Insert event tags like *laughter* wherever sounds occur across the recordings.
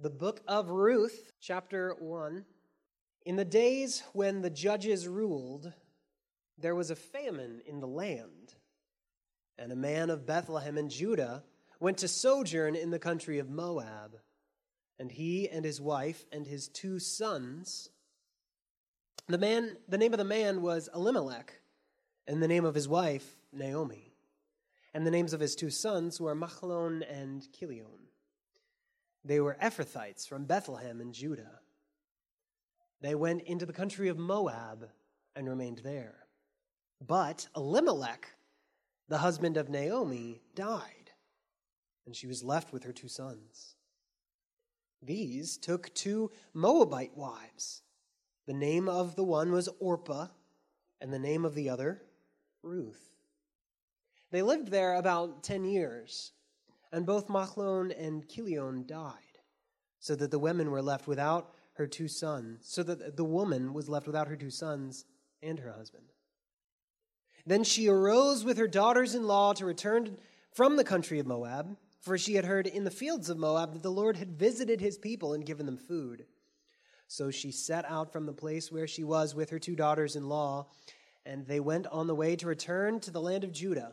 The book of Ruth, chapter 1. In the days when the judges ruled, there was a famine in the land. And a man of Bethlehem in Judah went to sojourn in the country of Moab. And he and his wife and his two sons. The man the name of the man was Elimelech, and the name of his wife Naomi. And the names of his two sons were Machlon and Chilion. They were Ephrathites from Bethlehem in Judah. They went into the country of Moab and remained there. But Elimelech, the husband of Naomi, died, and she was left with her two sons. These took two Moabite wives. The name of the one was Orpah, and the name of the other, Ruth. They lived there about ten years and both Machlon and Chilion died, so that the women were left without her two sons, so that the woman was left without her two sons and her husband. Then she arose with her daughters in law to return from the country of Moab, for she had heard in the fields of Moab that the Lord had visited his people and given them food. So she set out from the place where she was with her two daughters in law, and they went on the way to return to the land of Judah.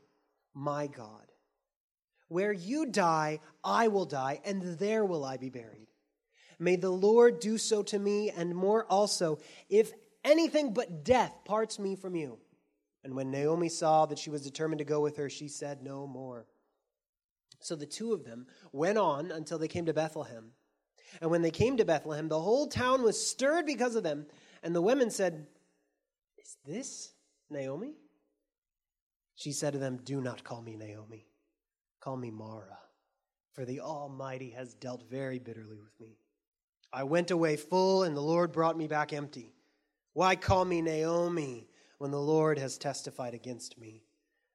my God. Where you die, I will die, and there will I be buried. May the Lord do so to me, and more also, if anything but death parts me from you. And when Naomi saw that she was determined to go with her, she said no more. So the two of them went on until they came to Bethlehem. And when they came to Bethlehem, the whole town was stirred because of them. And the women said, Is this Naomi? She said to them, Do not call me Naomi. Call me Mara, for the Almighty has dealt very bitterly with me. I went away full, and the Lord brought me back empty. Why call me Naomi when the Lord has testified against me,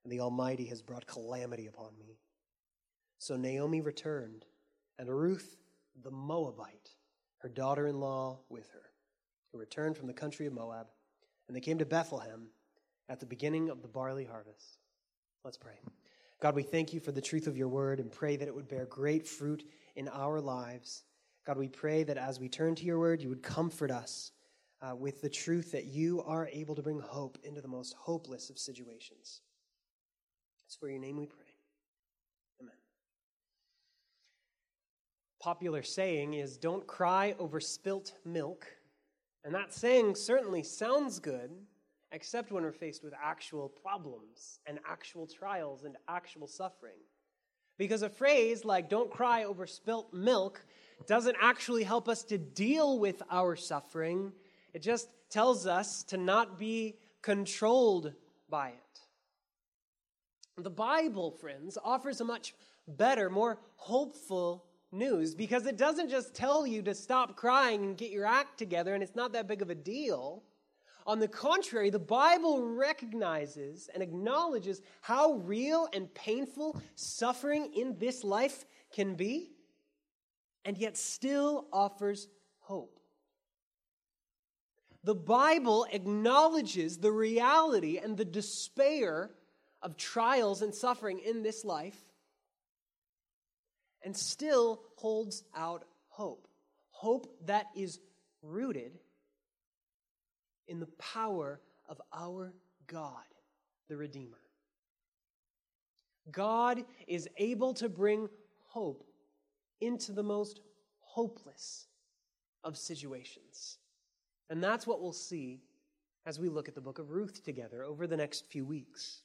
and the Almighty has brought calamity upon me? So Naomi returned, and Ruth the Moabite, her daughter in law, with her, who returned from the country of Moab, and they came to Bethlehem at the beginning of the barley harvest. Let's pray. God, we thank you for the truth of your word and pray that it would bear great fruit in our lives. God, we pray that as we turn to your word, you would comfort us uh, with the truth that you are able to bring hope into the most hopeless of situations. It's for your name we pray. Amen. Popular saying is don't cry over spilt milk. And that saying certainly sounds good except when we're faced with actual problems and actual trials and actual suffering. Because a phrase like, don't cry over spilt milk, doesn't actually help us to deal with our suffering. It just tells us to not be controlled by it. The Bible, friends, offers a much better, more hopeful news because it doesn't just tell you to stop crying and get your act together and it's not that big of a deal. On the contrary, the Bible recognizes and acknowledges how real and painful suffering in this life can be, and yet still offers hope. The Bible acknowledges the reality and the despair of trials and suffering in this life and still holds out hope. Hope that is rooted in the power of our God, the Redeemer. God is able to bring hope into the most hopeless of situations. And that's what we'll see as we look at the book of Ruth together over the next few weeks.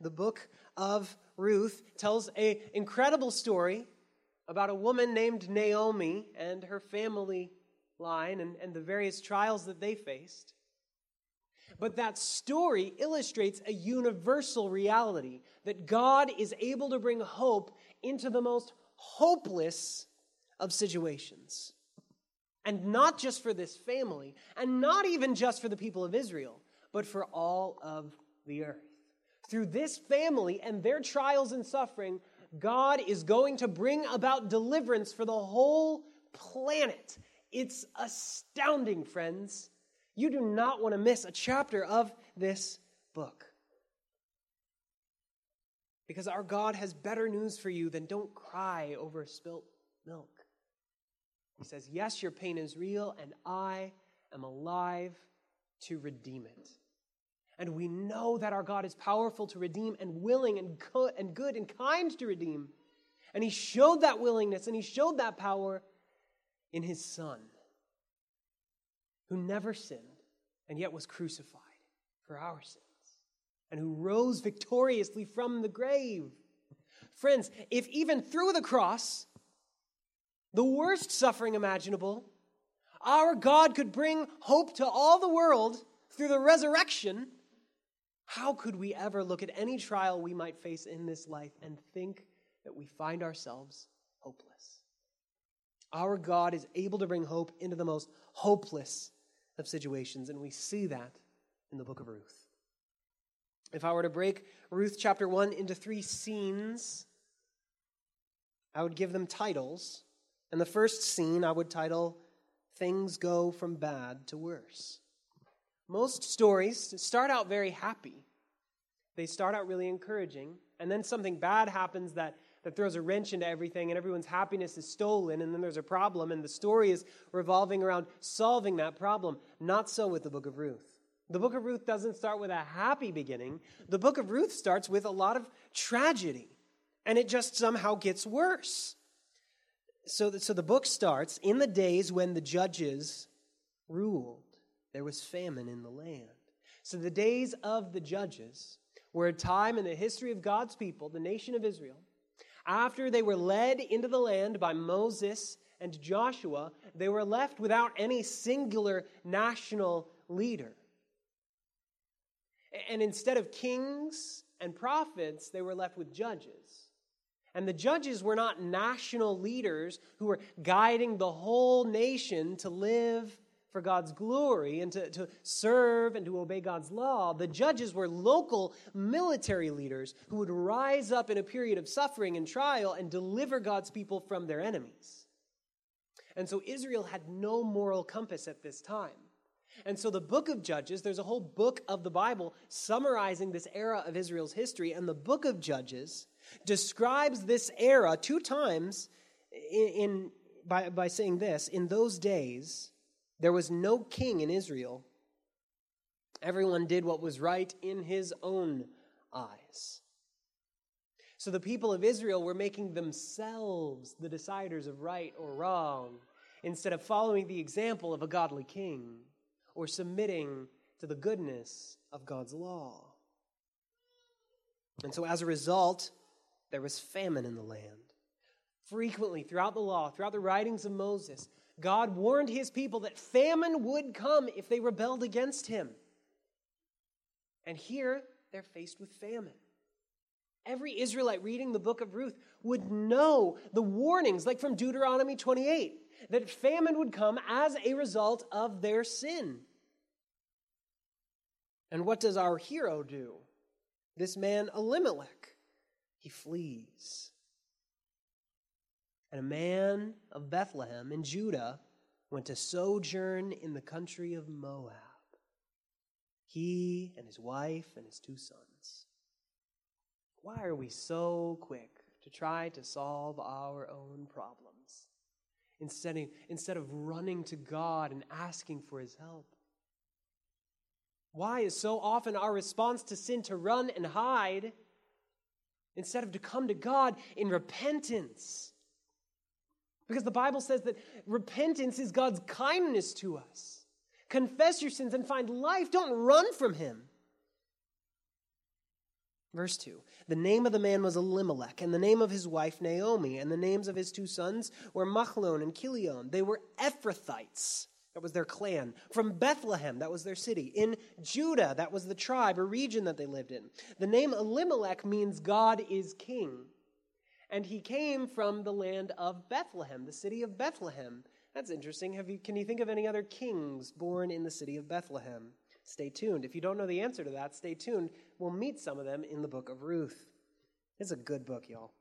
The book of Ruth tells an incredible story about a woman named Naomi and her family line and, and the various trials that they faced. But that story illustrates a universal reality that God is able to bring hope into the most hopeless of situations. And not just for this family, and not even just for the people of Israel, but for all of the earth. Through this family and their trials and suffering, God is going to bring about deliverance for the whole planet. It's astounding, friends. You do not want to miss a chapter of this book. Because our God has better news for you than don't cry over spilt milk. He says, Yes, your pain is real, and I am alive to redeem it. And we know that our God is powerful to redeem and willing and good and, good and kind to redeem. And He showed that willingness and He showed that power in His Son, who never sinned and yet was crucified for our sins, and who rose victoriously from the grave. Friends, if even through the cross, the worst suffering imaginable, our God could bring hope to all the world through the resurrection, how could we ever look at any trial we might face in this life and think that we find ourselves hopeless? Our God is able to bring hope into the most hopeless of situations, and we see that in the book of Ruth. If I were to break Ruth chapter 1 into three scenes, I would give them titles. And the first scene I would title Things Go From Bad to Worse. Most stories start out very happy, they start out really encouraging, and then something bad happens that that throws a wrench into everything and everyone's happiness is stolen and then there's a problem and the story is revolving around solving that problem. Not so with the book of Ruth. The book of Ruth doesn't start with a happy beginning. The book of Ruth starts with a lot of tragedy and it just somehow gets worse. So, so the book starts in the days when the judges ruled, there was famine in the land. So the days of the judges were a time in the history of God's people, the nation of Israel, after they were led into the land by Moses and Joshua, they were left without any singular national leader. And instead of kings and prophets, they were left with judges. And the judges were not national leaders who were guiding the whole nation to live for God's glory and to, to serve and to obey God's law. The judges were local military leaders who would rise up in a period of suffering and trial and deliver God's people from their enemies. And so Israel had no moral compass at this time. And so the book of Judges, there's a whole book of the Bible summarizing this era of Israel's history. And the book of Judges describes this era two times in, in by, by saying this In those days, there was no king in Israel. Everyone did what was right in his own eyes. So the people of Israel were making themselves the deciders of right or wrong instead of following the example of a godly king or submitting to the goodness of God's law. And so as a result, there was famine in the land. Frequently, throughout the law, throughout the writings of Moses, God warned his people that famine would come if they rebelled against him. And here they're faced with famine. Every Israelite reading the book of Ruth would know the warnings, like from Deuteronomy 28, that famine would come as a result of their sin. And what does our hero do? This man, Elimelech, he flees. And a man of Bethlehem in Judah went to sojourn in the country of Moab, he and his wife and his two sons. Why are we so quick to try to solve our own problems instead of, instead of running to God and asking for his help? Why is so often our response to sin to run and hide instead of to come to God in repentance? Because the Bible says that repentance is God's kindness to us. Confess your sins and find life. Don't run from Him. Verse 2 The name of the man was Elimelech, and the name of his wife Naomi, and the names of his two sons were Machlon and Chilion. They were Ephrathites. That was their clan. From Bethlehem, that was their city. In Judah, that was the tribe or region that they lived in. The name Elimelech means God is king and he came from the land of Bethlehem, the city of Bethlehem. That's interesting. You, can you think of any other kings born in the city of Bethlehem? Stay tuned. If you don't know the answer to that, stay tuned. We'll meet some of them in the book of Ruth. It's a good book, y'all.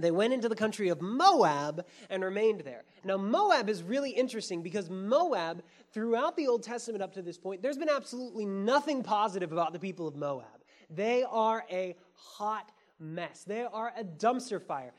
They went into the country of Moab and remained there. Now, Moab is really interesting because Moab, throughout the Old Testament up to this point, there's been absolutely nothing positive about the people of Moab. They are a hot mess. They are a dumpster fire.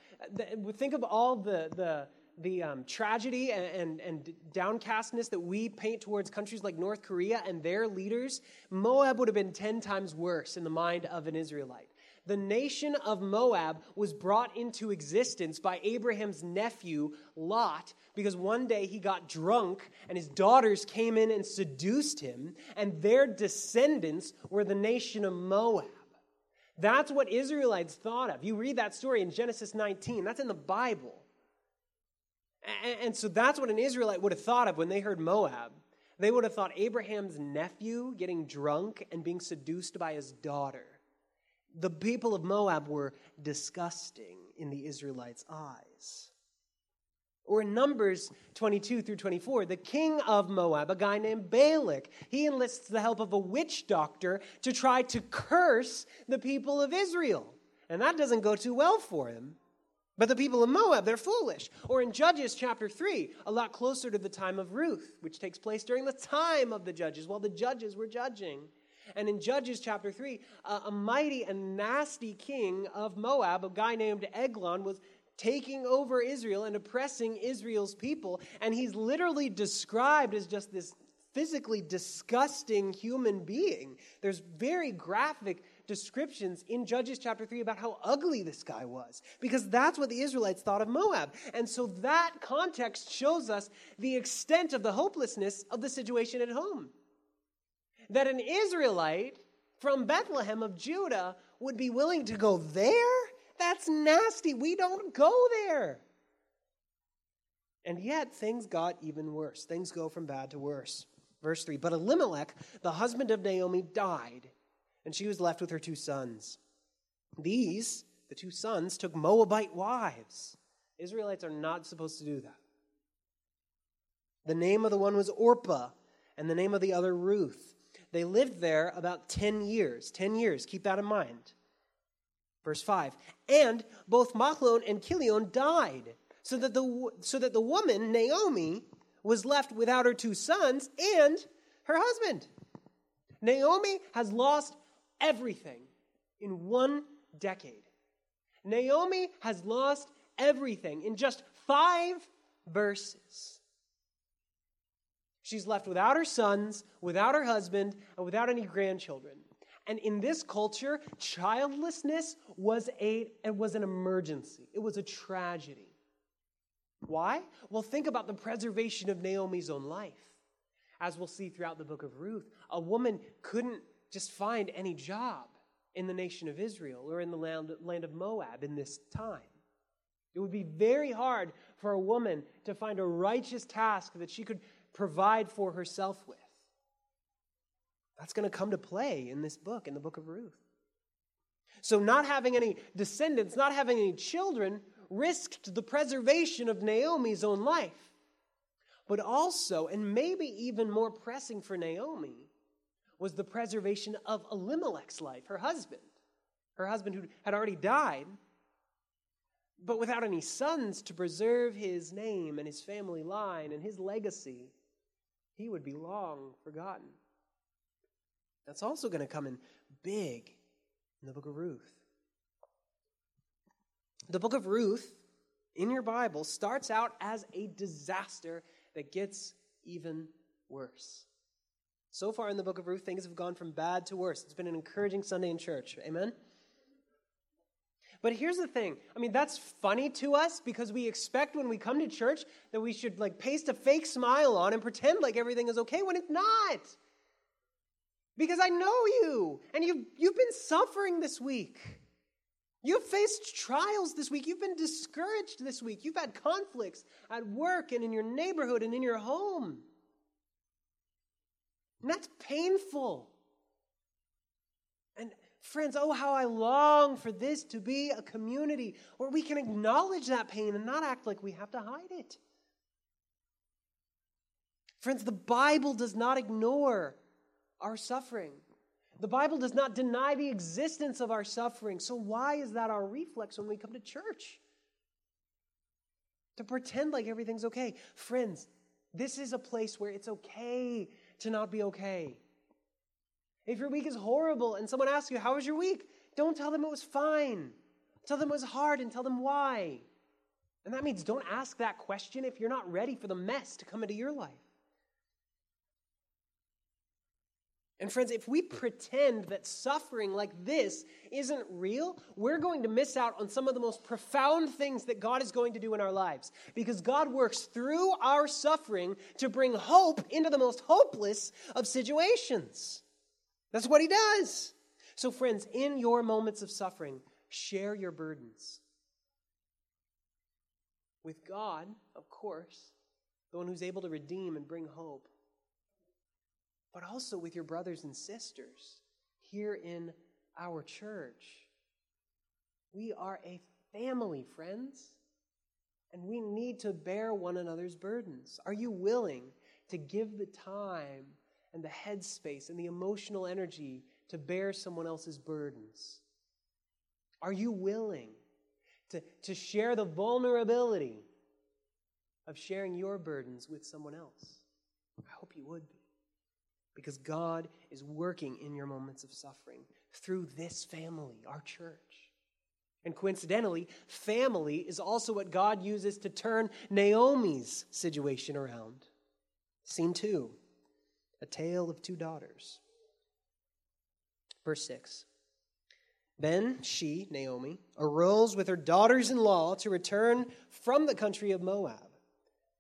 Think of all the, the, the um, tragedy and, and, and, downcastness that we paint towards countries like North Korea and their leaders. Moab would have been 10 times worse in the mind of an Israelite. The nation of Moab was brought into existence by Abraham's nephew, Lot, because one day he got drunk and his daughters came in and seduced him, and their descendants were the nation of Moab. That's what Israelites thought of. You read that story in Genesis 19, that's in the Bible. And, so that's what an Israelite would have thought of when they heard Moab. They would have thought Abraham's nephew getting drunk and being seduced by his daughter. The people of Moab were disgusting in the Israelites' eyes. Or in Numbers 22 through 24, the king of Moab, a guy named Balak, he enlists the help of a witch doctor to try to curse the people of Israel. And that doesn't go too well for him. But the people of Moab, they're foolish. Or in Judges chapter 3, a lot closer to the time of Ruth, which takes place during the time of the judges, while the judges were judging. And in Judges chapter 3, a mighty and nasty king of Moab, a guy named Eglon, was taking over Israel and oppressing Israel's people. And he's literally described as just this physically disgusting human being. There's very graphic descriptions in Judges chapter 3 about how ugly this guy was, because that's what the Israelites thought of Moab. And so that context shows us the extent of the hopelessness of the situation at home. That an Israelite from Bethlehem of Judah would be willing to go there that's nasty. We don't go there. And yet, things got even worse. Things go from bad to worse. Verse 3 But Elimelech, the husband of Naomi, died, and she was left with her two sons. These, the two sons, took Moabite wives. Israelites are not supposed to do that. The name of the one was Orpah, and the name of the other Ruth. They lived there about 10 years. 10 years, keep that in mind. Verse 5 And both Machlon and Chilion died, so that, the, so that the woman, Naomi, was left without her two sons and her husband. Naomi has lost everything in one decade. Naomi has lost everything in just five verses. She's left without her sons, without her husband, and without any grandchildren. And in this culture, childlessness was, a, it was an emergency, it was a tragedy. Why? Well, think about the preservation of Naomi's own life. As we'll see throughout the book of Ruth, a woman couldn't just find any job in the nation of Israel or in the land, land of Moab in this time. It would be very hard for a woman to find a righteous task that she could provide for herself with. That's going to come to play in this book, in the book of Ruth. So, not having any descendants, not having any children, risked the preservation of Naomi's own life. But also, and maybe even more pressing for Naomi, was the preservation of Elimelech's life, her husband. Her husband, who had already died. but without any sons to preserve his name and his family line and his legacy, he would be long forgotten. That's also going to come in big in the book of Ruth. The book of Ruth in your Bible starts out as a disaster that gets even worse. So far in the book of Ruth, things have gone from bad to worse. It's been an encouraging Sunday in church. Amen? But here's the thing. I mean, that's funny to us because we expect when we come to church that we should like paste a fake smile on and pretend like everything is okay when it's not. Because I know you, and you've, you've been suffering this week. You've faced trials this week. You've been discouraged this week. You've had conflicts at work and in your neighborhood and in your home. And that's painful. And friends, oh, how I long for this to be a community where we can acknowledge that pain and not act like we have to hide it. Friends, the Bible does not ignore our suffering. The Bible does not deny the existence of our suffering. So, why is that our reflex when we come to church? To pretend like everything's okay. Friends, this is a place where it's okay to not be okay. If your week is horrible and someone asks you, How was your week? Don't tell them it was fine. Tell them it was hard and tell them why. And that means don't ask that question if you're not ready for the mess to come into your life. And friends, if we pretend that suffering like this isn't real, we're going to miss out on some of the most profound things that God is going to do in our lives. Because God works through our suffering to bring hope into the most hopeless of situations. That's what He does. So, friends, in your moments of suffering, share your burdens. With God, of course, the one who's able to redeem and bring hope but also with your brothers and sisters here in our church. We are a family, friends, and we need to bear one another's burdens. Are you willing to give the time and the headspace and the emotional energy to bear someone else's burdens? Are you willing to, to share the vulnerability of sharing your burdens with someone else? I hope you would be because God is working in your moments of suffering through this family, our church. And coincidentally, family is also what God uses to turn Naomi's situation around. Scene two a tale of two daughters. Verse 6. Then she, Naomi, arose with her daughters in law to return from the country of Moab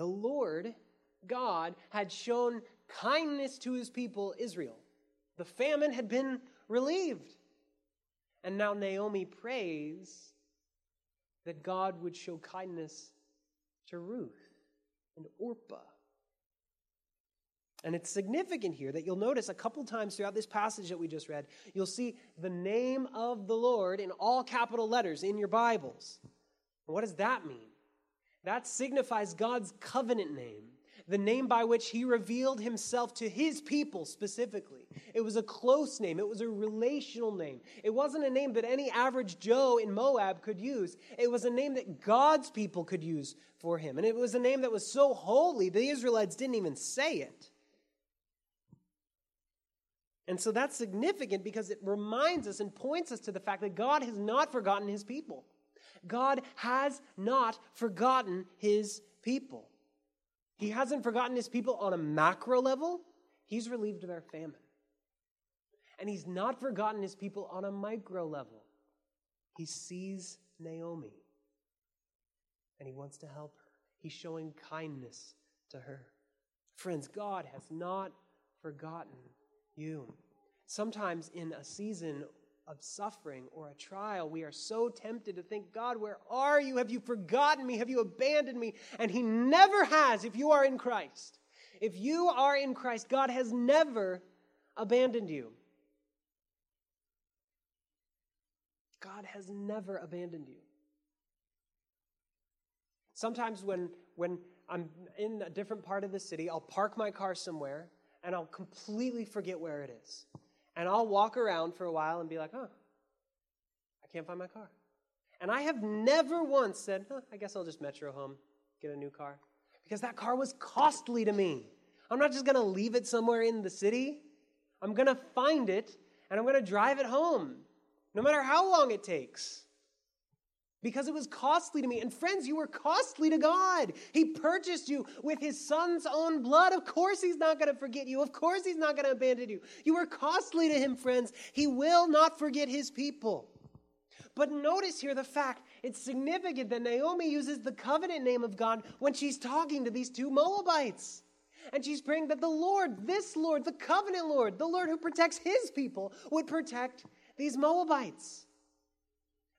the Lord God had shown kindness to his people, Israel. The famine had been relieved. And now Naomi prays that God would show kindness to Ruth and Orpah. And it's significant here that you'll notice a couple times throughout this passage that we just read, you'll see the name of the Lord in all capital letters in your Bibles. what does that mean? That signifies God's covenant name, the name by which he revealed himself to his people specifically. It was a close name, it was a relational name. It wasn't a name that any average Joe in Moab could use, it was a name that God's people could use for him. And it was a name that was so holy, the Israelites didn't even say it. And so that's significant because it reminds us and points us to the fact that God has not forgotten his people. God has not forgotten his people. He hasn't forgotten his people on a macro level, he's relieved of their famine. And he's not forgotten his people on a micro level. He sees Naomi and he wants to help her. He's showing kindness to her. Friends, God has not forgotten you. Sometimes in a season of suffering or a trial, we are so tempted to think, God, where are you? Have you forgotten me? Have you abandoned me? And He never has if you are in Christ. If you are in Christ, God has never abandoned you. God has never abandoned you. Sometimes when, when I'm in a different part of the city, I'll park my car somewhere and I'll completely forget where it is. And I'll walk around for a while and be like, huh, I can't find my car. And I have never once said, huh, I guess I'll just metro home, get a new car. Because that car was costly to me. I'm not just going to leave it somewhere in the city. I'm going to find it and I'm going to drive it home, no matter how long it takes because it was costly to me. And friends, you were costly to God. He purchased you with his son's own blood. Of course, he's not going to forget you. Of course, he's not going to abandon you. You were costly to him, friends. He will not forget his people. But notice here the fact it's significant that Naomi uses the covenant name of God when she's talking to these two Moabites. And she's praying that the Lord, this Lord, the covenant Lord, the Lord who protects his people, would protect these Moabites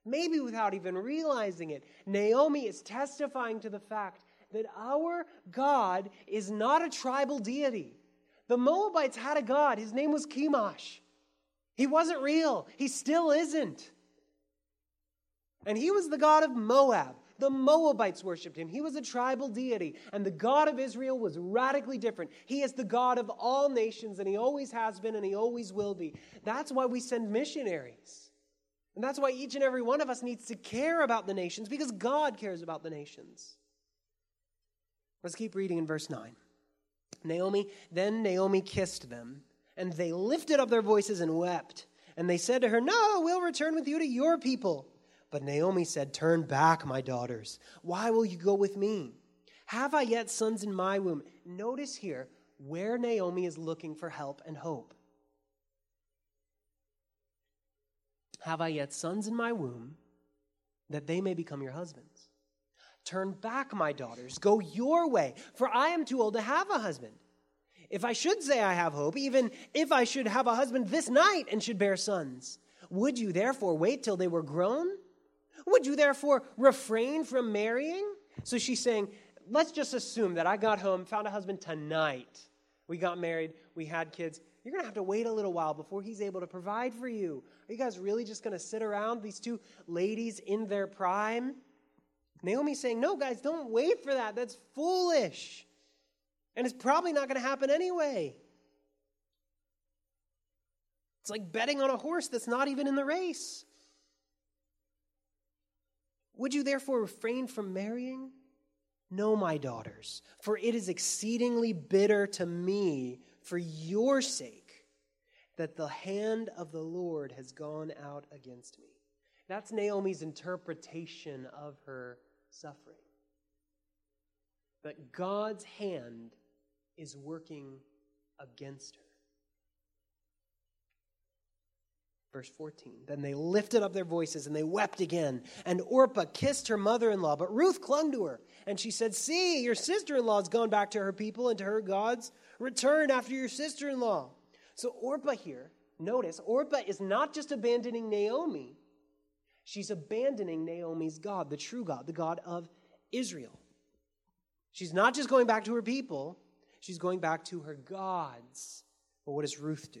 maybe without even realizing it. Naomi is testifying to the fact that our God is not a tribal deity. The Moabites had a God. His name was Chemosh. He wasn't real. He still isn't. And he was the God of Moab. The Moabites worshiped him. He was a tribal deity. And the God of Israel was radically different. He is the God of all nations, and he always has been, and he always will be. That's why we send missionaries. And that's why each and every one of us needs to care about the nations because God cares about the nations. Let's keep reading in verse 9. Naomi, then Naomi kissed them, and they lifted up their voices and wept. And they said to her, No, we'll return with you to your people. But Naomi said, Turn back, my daughters. Why will you go with me? Have I yet sons in my womb? Notice here where Naomi is looking for help and hope. Have I yet sons in my womb, that they may become your husbands? Turn back, my daughters, go your way, for I am too old to have a husband. If I should say I have hope, even if I should have a husband this night and should bear sons, would you therefore wait till they were grown? Would you therefore refrain from marrying? So she's saying, let's just assume that I got home, found a husband tonight. We got married, we had kids you're going to have to wait a little while before he's able to provide for you. Are you guys really just going to sit around, these two ladies in their prime? Naomi's saying, No, guys, don't wait for that. That's foolish. And it's probably not going to happen anyway. It's like betting on a horse that's not even in the race. Would you therefore refrain from marrying? No, my daughters, for it is exceedingly bitter to me for your sake that the hand of the Lord has gone out against me. That's Naomi's interpretation of her suffering. That God's hand is working against her. Verse 14. Then they lifted up their voices and they wept again. And Orpah kissed her mother in law, but Ruth clung to her. And she said, See, your sister in law has gone back to her people and to her gods. Return after your sister in law. So Orpah here, notice, Orpah is not just abandoning Naomi, she's abandoning Naomi's God, the true God, the God of Israel. She's not just going back to her people, she's going back to her gods. But what does Ruth do?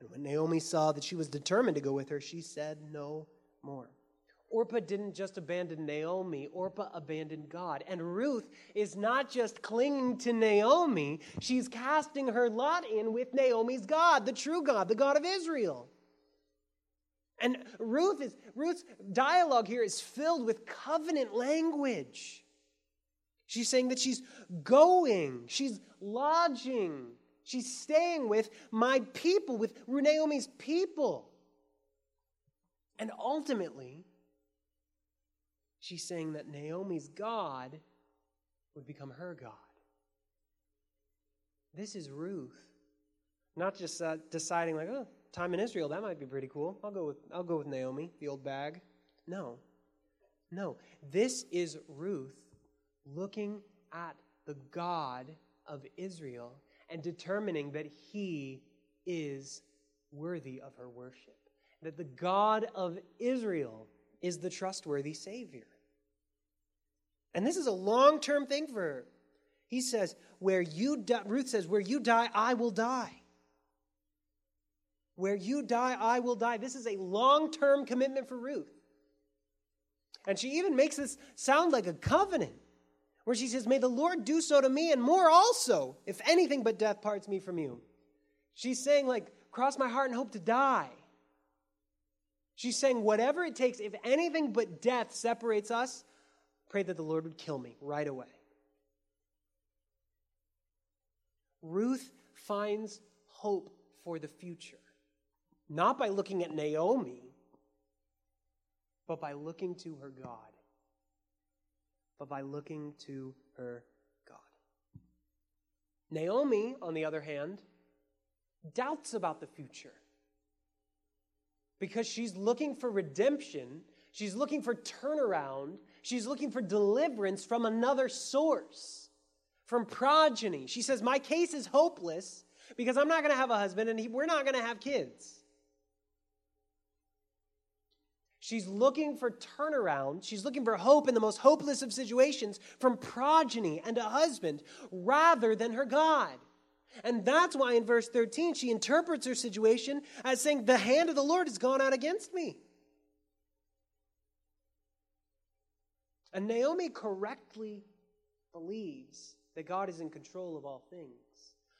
And when Naomi saw that she was determined to go with her, she said no more. Orpah didn't just abandon Naomi, Orpah abandoned God. And Ruth is not just clinging to Naomi, she's casting her lot in with Naomi's God, the true God, the God of Israel. And Ruth is Ruth's dialogue here is filled with covenant language. She's saying that she's going, she's lodging, she's staying with my people, with Naomi's people. And ultimately, she's saying that Naomi's God would become her God. This is Ruth. Not just uh, deciding, like, oh, time in Israel, that might be pretty cool. I'll go with, I'll go with Naomi, the old bag. No. No. This is Ruth looking at the God of Israel and determining that he is worthy of her worship. That the God of Israel is the trustworthy Savior. And this is a long term thing for her. He says, Where you die, Ruth says, Where you die, I will die. Where you die, I will die. This is a long term commitment for Ruth. And she even makes this sound like a covenant, where she says, May the Lord do so to me and more also, if anything but death parts me from you. She's saying, like, cross my heart and hope to die. She's saying, whatever it takes, if anything but death separates us, pray that the Lord would kill me right away. Ruth finds hope for the future, not by looking at Naomi, but by looking to her God. But by looking to her God. Naomi, on the other hand, doubts about the future because she's looking for redemption, she's looking for turnaround, she's looking for deliverance from another source, from progeny. She says, My case is hopeless because I'm not going to have a husband and we're not going to have kids. She's looking for turnaround. She's looking for hope in the most hopeless of situations from progeny and a husband rather than her God. And that's why in verse 13 she interprets her situation as saying, The hand of the Lord has gone out against me. And Naomi correctly believes that God is in control of all things.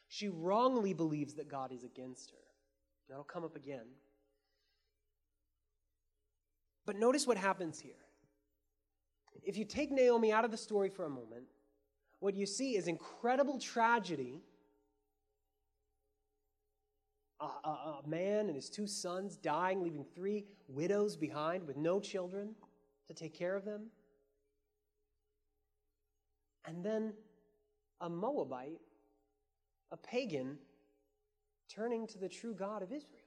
She wrongly believes that God is against her. That'll come up again. But notice what happens here. If you take Naomi out of the story for a moment, what you see is incredible tragedy a, a, a man and his two sons dying, leaving three widows behind with no children to take care of them. And then a Moabite, a pagan, turning to the true God of Israel.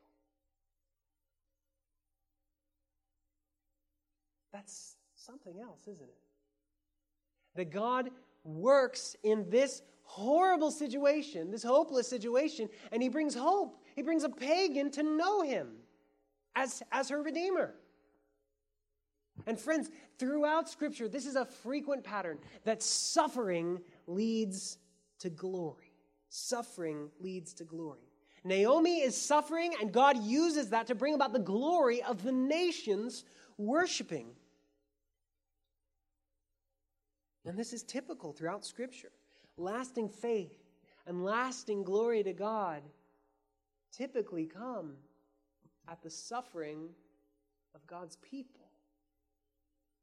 That's something else, isn't it? That God works in this horrible situation, this hopeless situation, and He brings hope he brings a pagan to know him as, as her Redeemer. And friends, throughout Scripture, this is a frequent pattern that suffering leads to glory. Suffering leads to glory. Naomi is suffering, and God uses that to bring about the glory of the nations worshiping. And this is typical throughout Scripture. Lasting faith and lasting glory to God typically come at the suffering of God's people.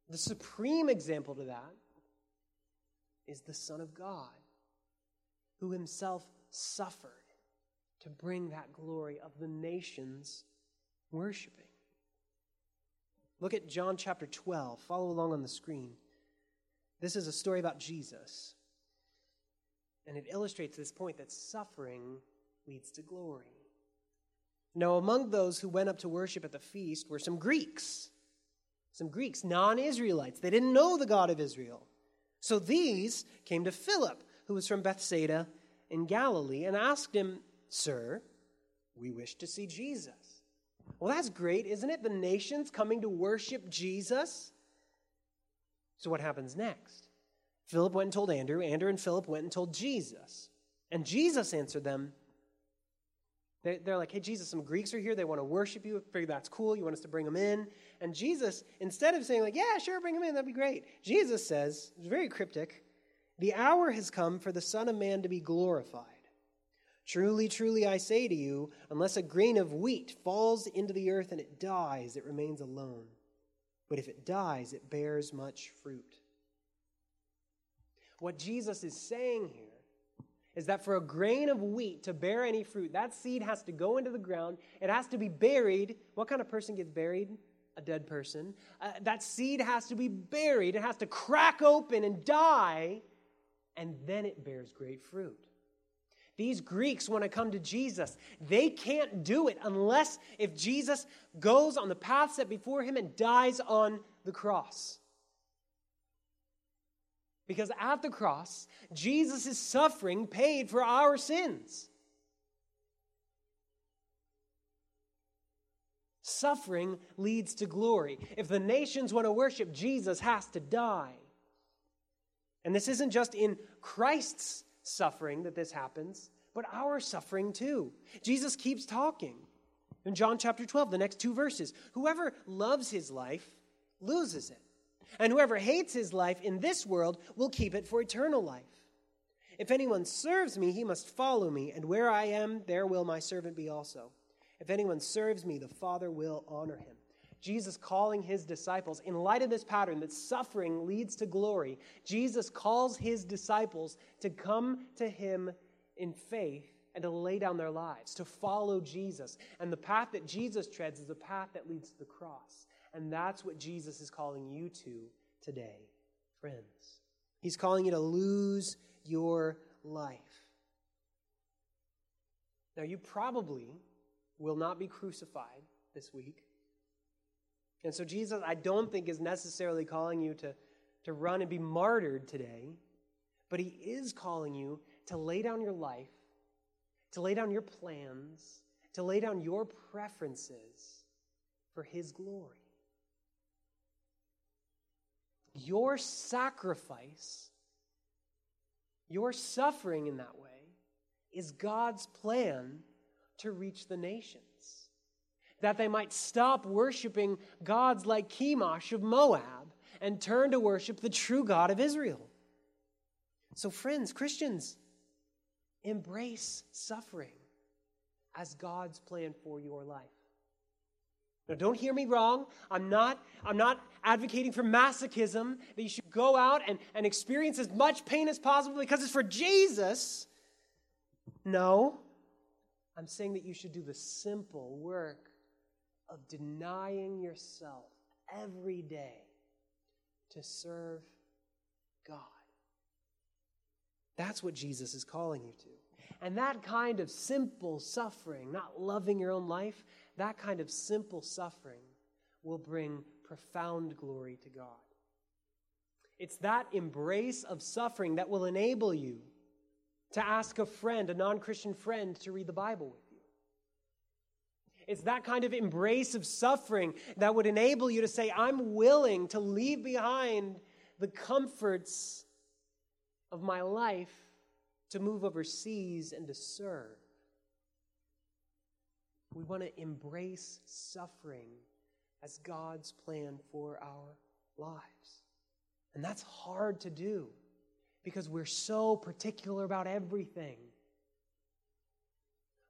The supreme example to that is the Son of God, who himself suffered to bring that glory of the nations worshiping. Look at John chapter 12. Follow along on the screen. This is a story about Jesus. And it illustrates this point that suffering leads to glory. Now, among those who went up to worship at the feast were some Greeks, some Greeks, non Israelites. They didn't know the God of Israel. So these came to Philip, who was from Bethsaida in Galilee, and asked him, Sir, we wish to see Jesus. Well, that's great, isn't it? The nations coming to worship Jesus. So, what happens next? Philip went and told Andrew. Andrew and Philip went and told Jesus. And Jesus answered them, they're like, hey, Jesus, some Greeks are here. They want to worship you. Figure that's cool. You want us to bring them in. And Jesus, instead of saying, like, yeah, sure, bring them in, that'd be great, Jesus says, it's very cryptic, the hour has come for the Son of Man to be glorified. Truly, truly, I say to you, unless a grain of wheat falls into the earth and it dies, it remains alone. But if it dies, it bears much fruit. What Jesus is saying here is that for a grain of wheat to bear any fruit, that seed has to go into the ground. It has to be buried. What kind of person gets buried? a dead person. Uh, that seed has to be buried, it has to crack open and die, and then it bears great fruit. These Greeks, want to come to Jesus, they can't do it unless if Jesus goes on the path set before him and dies on the cross. Because at the cross, Jesus' suffering paid for our sins. Suffering leads to glory. If the nations want to worship, Jesus has to die. And this isn't just in Christ's suffering that this happens, but our suffering too. Jesus keeps talking. In John chapter 12, the next two verses Whoever loves his life loses it, and whoever hates his life in this world will keep it for eternal life. If anyone serves me, he must follow me, and where I am, there will my servant be also. If anyone serves me, the Father will honor him. Jesus calling his disciples, in light of this pattern that suffering leads to glory, Jesus calls his disciples to come to him in faith and to lay down their lives, to follow Jesus. And the path that Jesus treads is a path that leads to the cross. And that's what Jesus is calling you to today, friends. He's calling you to lose your life. Now, you probably will not be crucified this week. And so, Jesus, I don't think, is necessarily calling you to, to run and be martyred today, but He is calling you to lay down your life, to lay down your plans, to lay down your preferences for His glory. Your sacrifice, your suffering in that way, is God's plan to reach the nations. That they might stop worshiping gods like Chemosh of Moab and turn to worship the true God of Israel. So, friends, Christians, embrace suffering as God's plan for your life. Now, don't hear me wrong. I'm not, I'm not advocating for masochism, that you should go out and, and experience as much pain as possible because it's for Jesus. No. I'm saying that you should do the simple work of denying yourself every day to serve God. That's what Jesus is calling you to. And that kind of simple suffering, not loving your own life, that kind of simple suffering will bring profound glory to God. It's that embrace of suffering that will enable you to ask a friend, a non Christian friend, to read the Bible with. It's that kind of embrace of suffering that would enable you to say, I'm willing to leave behind the comforts of my life to move overseas and to serve. We want to embrace suffering as God's plan for our lives. And that's hard to do because we're so particular about everything.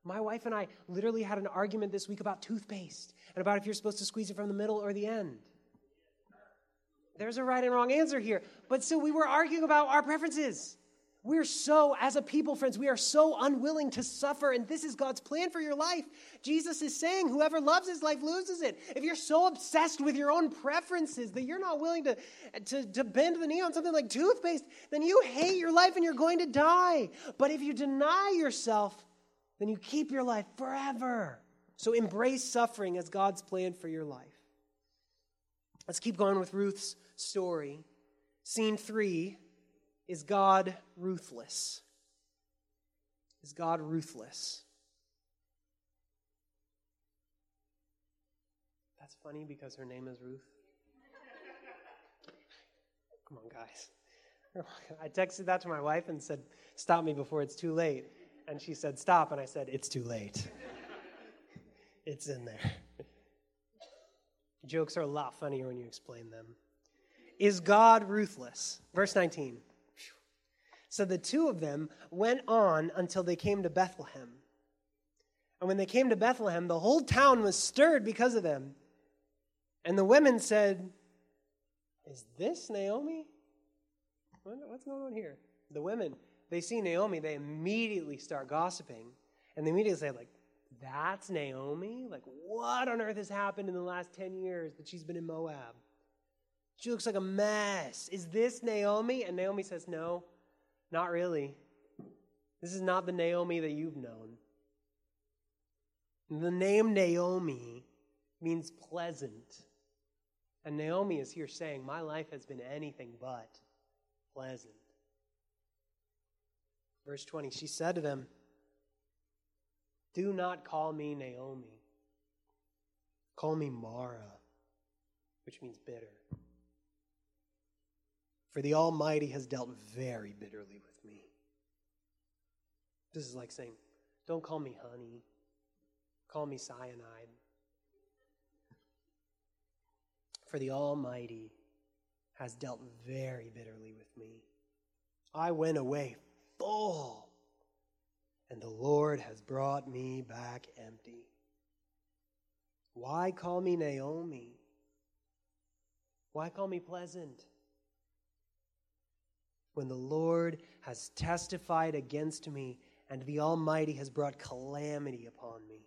My wife and I literally had an argument this week about toothpaste and about if you're supposed to squeeze it from the middle or the end. There's a right and wrong answer here. But still, we were arguing about our preferences. We're so, as a people, friends, we are so unwilling to suffer, and this is God's plan for your life. Jesus is saying, whoever loves his life loses it. If you're so obsessed with your own preferences that you're not willing to, to, to bend the knee on something like toothpaste, then you hate your life and you're going to die. But if you deny yourself, then you keep your life forever. So embrace suffering as God's plan for your life. Let's keep going with Ruth's story. Scene three is God ruthless? Is God ruthless? That's funny because her name is Ruth. Come on, guys. *laughs* I texted that to my wife and said, Stop me before it's too late. And she said, Stop. And I said, It's too late. it's in there. Jokes are a lot funnier when you explain them. Is God ruthless? Verse 19. So the two of them went on until they came to Bethlehem. And when they came to Bethlehem, the whole town was stirred because of them. And the women said, Is this Naomi? What's going on here? The women, they see Naomi, they immediately start gossiping. And they immediately say, like, That's Naomi? Like, what on earth has happened in the last 10 years that she's been in Moab? She looks like a mess. Is this Naomi? And Naomi says, No, not really. This is not the Naomi that you've known. The name Naomi means pleasant. And Naomi is here saying, My life has been anything but pleasant. Verse 20, she said to them, Do not call me Naomi. Call me Mara, which means bitter. For the Almighty has dealt very bitterly with me. This is like saying, Don't call me honey, call me cyanide. For the Almighty has dealt very bitterly with me. I went away full, and the Lord has brought me back empty. Why call me Naomi? Why call me pleasant? When the Lord has testified against me, and the Almighty has brought calamity upon me.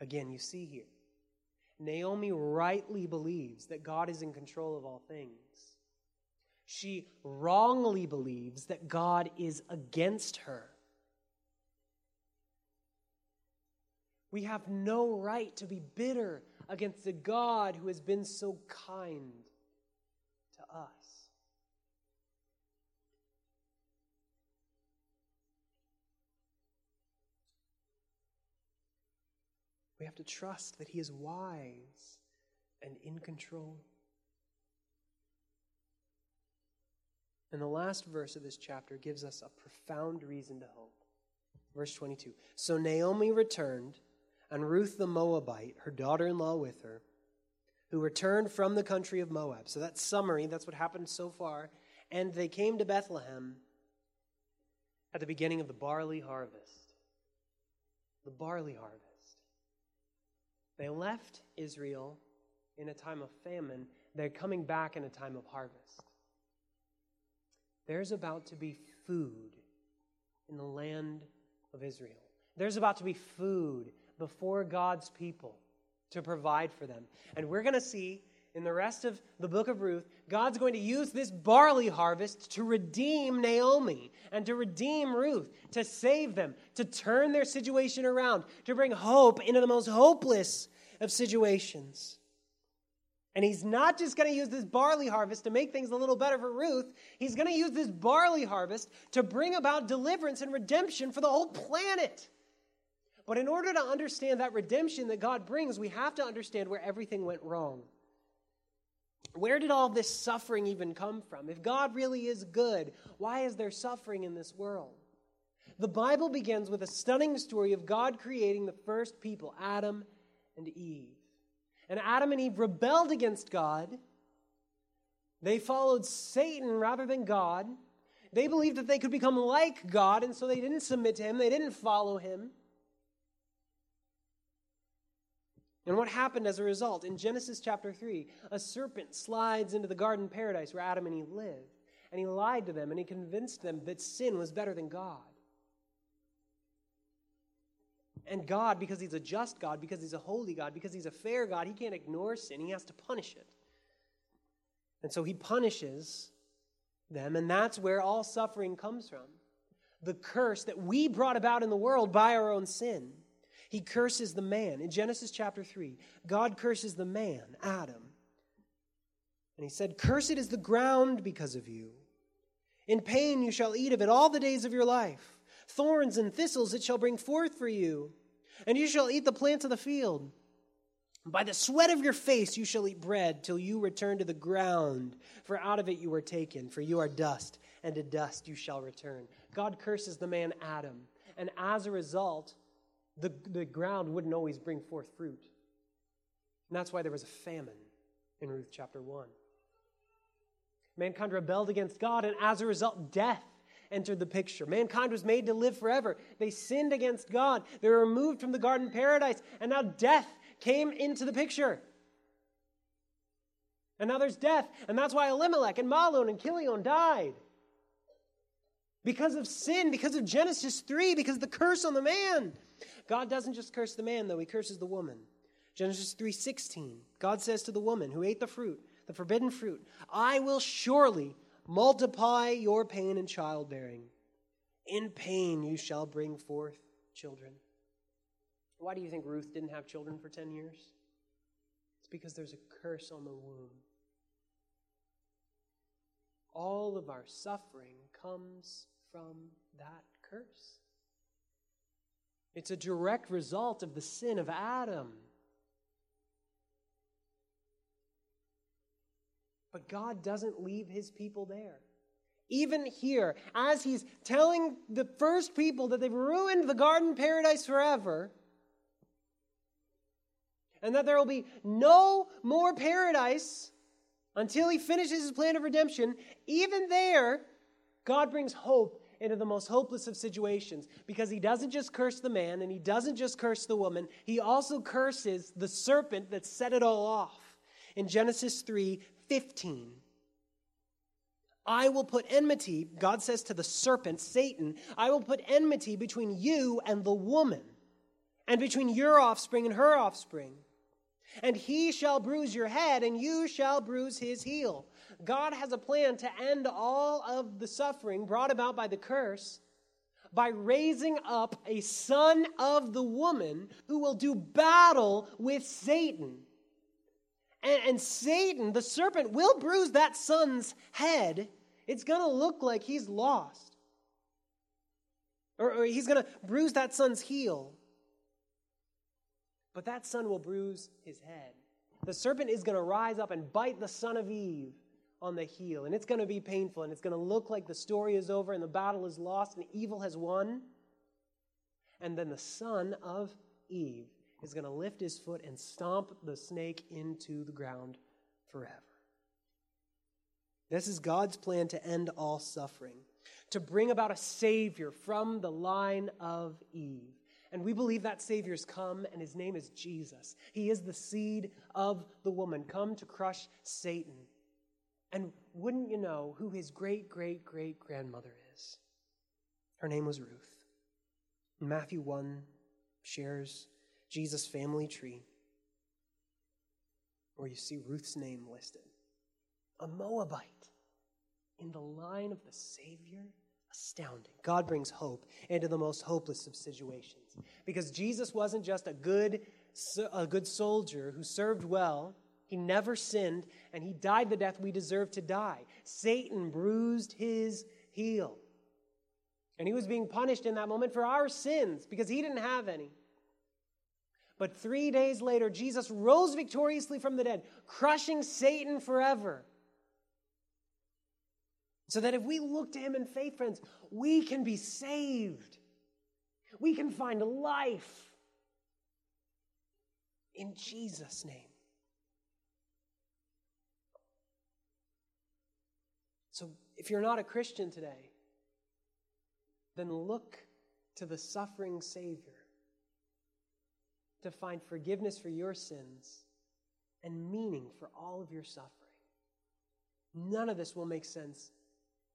Again, you see here, Naomi rightly believes that God is in control of all things. She wrongly believes that God is against her. We have no right to be bitter against a God who has been so kind to us. We have to trust that He is wise and in control. And the last verse of this chapter gives us a profound reason to hope. Verse 22 So Naomi returned, and Ruth the Moabite, her daughter in law with her, who returned from the country of Moab. So that's summary, that's what happened so far. And they came to Bethlehem at the beginning of the barley harvest. The barley harvest. They left Israel in a time of famine. They're coming back in a time of harvest. There's about to be food in the land of Israel. There's about to be food before God's people to provide for them. And we're going to see in the rest of the book of Ruth, God's going to use this barley harvest to redeem Naomi and to redeem Ruth, to save them, to turn their situation around, to bring hope into the most hopeless of situations. And he's not just going to use this barley harvest to make things a little better for Ruth. He's going to use this barley harvest to bring about deliverance and redemption for the whole planet. But in order to understand that redemption that God brings, we have to understand where everything went wrong. Where did all this suffering even come from? If God really is good, why is there suffering in this world? The Bible begins with a stunning story of God creating the first people, Adam and Eve. And Adam and Eve rebelled against God. They followed Satan rather than God. They believed that they could become like God, and so they didn't submit to him, they didn't follow him. And what happened as a result? In Genesis chapter 3, a serpent slides into the garden paradise where Adam and Eve lived. And he lied to them and he convinced them that sin was better than God. And God, because He's a just God, because He's a holy God, because He's a fair God, He can't ignore sin. He has to punish it. And so He punishes them, and that's where all suffering comes from. The curse that we brought about in the world by our own sin. He curses the man. In Genesis chapter 3, God curses the man, Adam. And he said, Cursed is the ground because of you. In pain you shall eat of it all the days of your life. Thorns and thistles it shall bring forth for you and you shall eat the plants of the field. By the sweat of your face you shall eat bread till you return to the ground, for out of it you were taken, for you are dust, and to dust you shall return. God curses the man Adam, and as a result, the, the ground wouldn't always bring forth fruit. And that's why there was a famine in Ruth chapter 1. Mankind rebelled against God, and as a result, death entered the picture. Mankind was made to live forever. They sinned against God. They were removed from the garden paradise, and now death came into the picture. And now there's death, and that's why Elimelech and Mahlon and Chilion died. Because of sin, because of Genesis 3, because of the curse on the man. God doesn't just curse the man, though, he curses the woman. Genesis 3:16. God says to the woman who ate the fruit, the forbidden fruit, I will surely multiply your pain in childbearing. In pain you shall bring forth children. Why do you think Ruth didn't have children for 10 years? It's because there's a curse on the womb. All of our suffering comes from that curse. It's a direct result of the sin of Adam. But God doesn't leave his people there. Even here, as he's telling the first people that they've ruined the garden paradise forever, and that there will be no more paradise until he finishes his plan of redemption, even there, God brings hope into the most hopeless of situations because he doesn't just curse the man and he doesn't just curse the woman, he also curses the serpent that set it all off. In Genesis 3 15, I will put enmity, God says to the serpent, Satan, I will put enmity between you and the woman, and between your offspring and her offspring. And he shall bruise your head, and you shall bruise his heel. God has a plan to end all of the suffering brought about by the curse by raising up a son of the woman who will do battle with Satan. And, and Satan, the serpent, will bruise that son's head. It's going to look like he's lost. Or, or he's going to bruise that son's heel. But that son will bruise his head. The serpent is going to rise up and bite the son of Eve on the heel. And it's going to be painful. And it's going to look like the story is over and the battle is lost and evil has won. And then the son of Eve is going to lift his foot and stomp the snake into the ground forever. This is God's plan to end all suffering, to bring about a Savior from the line of Eve. And we believe that Savior's come, and his name is Jesus. He is the seed of the woman, come to crush Satan. And wouldn't you know who his great, great, great grandmother is? Her name was Ruth. Matthew 1 shares Jesus' family tree, where you see Ruth's name listed. A Moabite in the line of the Savior. Astounding. God brings hope into the most hopeless of situations. Because Jesus wasn't just a good, a good soldier who served well, he never sinned, and he died the death we deserve to die. Satan bruised his heel. And he was being punished in that moment for our sins because he didn't have any. But three days later, Jesus rose victoriously from the dead, crushing Satan forever. So that if we look to him in faith, friends, we can be saved. We can find life in Jesus' name. So if you're not a Christian today, then look to the suffering Savior to find forgiveness for your sins and meaning for all of your suffering. None of this will make sense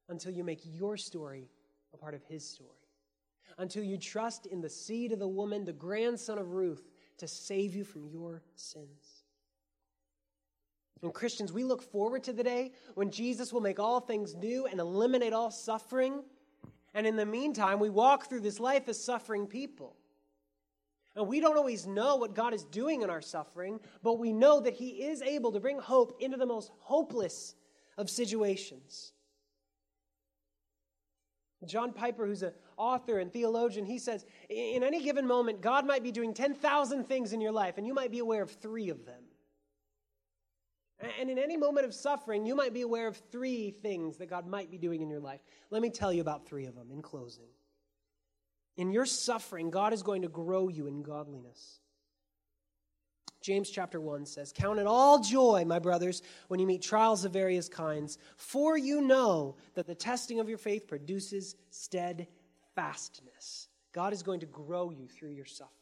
until you make your story a part of His story, until you trust in the seed of the woman, the grandson of Ruth, to save you from your sins. And Christians, we look forward to the day when Jesus will make all things new and eliminate all suffering. And in the meantime, we walk through this life as suffering people. And we don't always know what God is doing in our suffering, but we know that He is able to bring hope into the most hopeless of situations. John Piper, who's an author and theologian, he says, in any given moment, God might be doing 10,000 things in your life, and you might be aware of three of them. And in any moment of suffering, you might be aware of three things that God might be doing in your life. Let me tell you about three of them in closing. In your suffering, God is going to grow you in godliness. James chapter 1 says, Count it all joy, my brothers, when you meet trials of various kinds, for you know that the testing of your faith produces steadfastness. God is going to grow you through your suffering.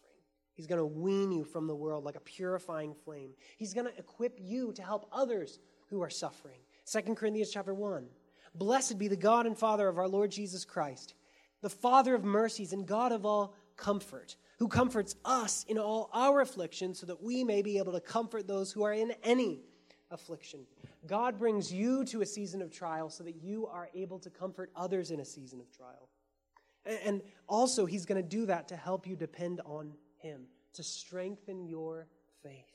He's going to wean you from the world like a purifying flame. He's going to equip you to help others who are suffering. 2 Corinthians chapter 1. Blessed be the God and Father of our Lord Jesus Christ, the Father of mercies and God of all comfort, who comforts us in all our affliction, so that we may be able to comfort those who are in any affliction. God brings you to a season of trial so that you are able to comfort others in a season of trial. And also, He's going to do that to help you depend on Him, to strengthen your faith.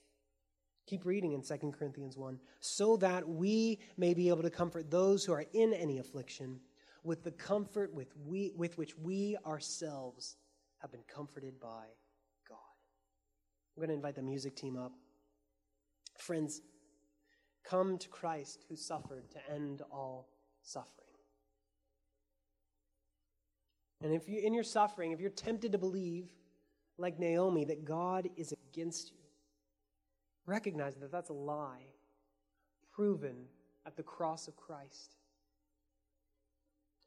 Keep reading in 2 Corinthians 1 so that we may be able to comfort those who are in any affliction with the comfort with, we, with which we ourselves have been comforted by God. I'm going to invite the music team up. Friends, come to Christ who suffered to end all suffering. And if you in your suffering, if you're tempted to believe like Naomi that God is against you, recognize that that's a lie proven at the cross of Christ.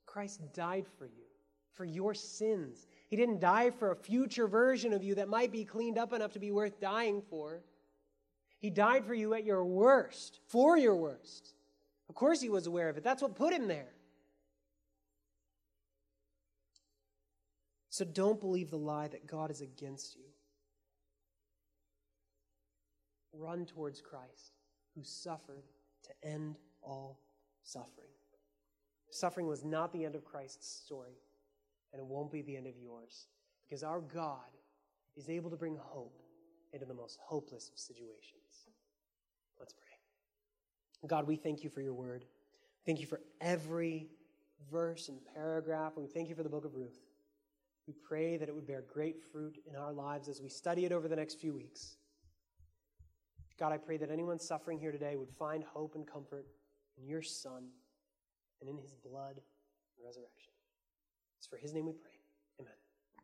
Christ died for you, for your sins. He didn't die for a future version of you that might be cleaned up enough to be worth dying for. He died for you at your worst, for your worst. Of course, he was aware of it. That's what put him there. So don't believe the lie that God is against you. Run towards Christ, who suffered to end all suffering. Suffering was not the end of Christ's story, and it won't be the end of yours, because our God is able to bring hope into the most hopeless of situations. Let's pray. God, we thank you for your word. Thank you for every verse and paragraph, and we thank you for the book of Ruth. We pray that it would bear great fruit in our lives as we study it over the next few weeks. God, I pray that anyone suffering here today would find hope and comfort in your Son and in his blood and resurrection. It's for his name we pray.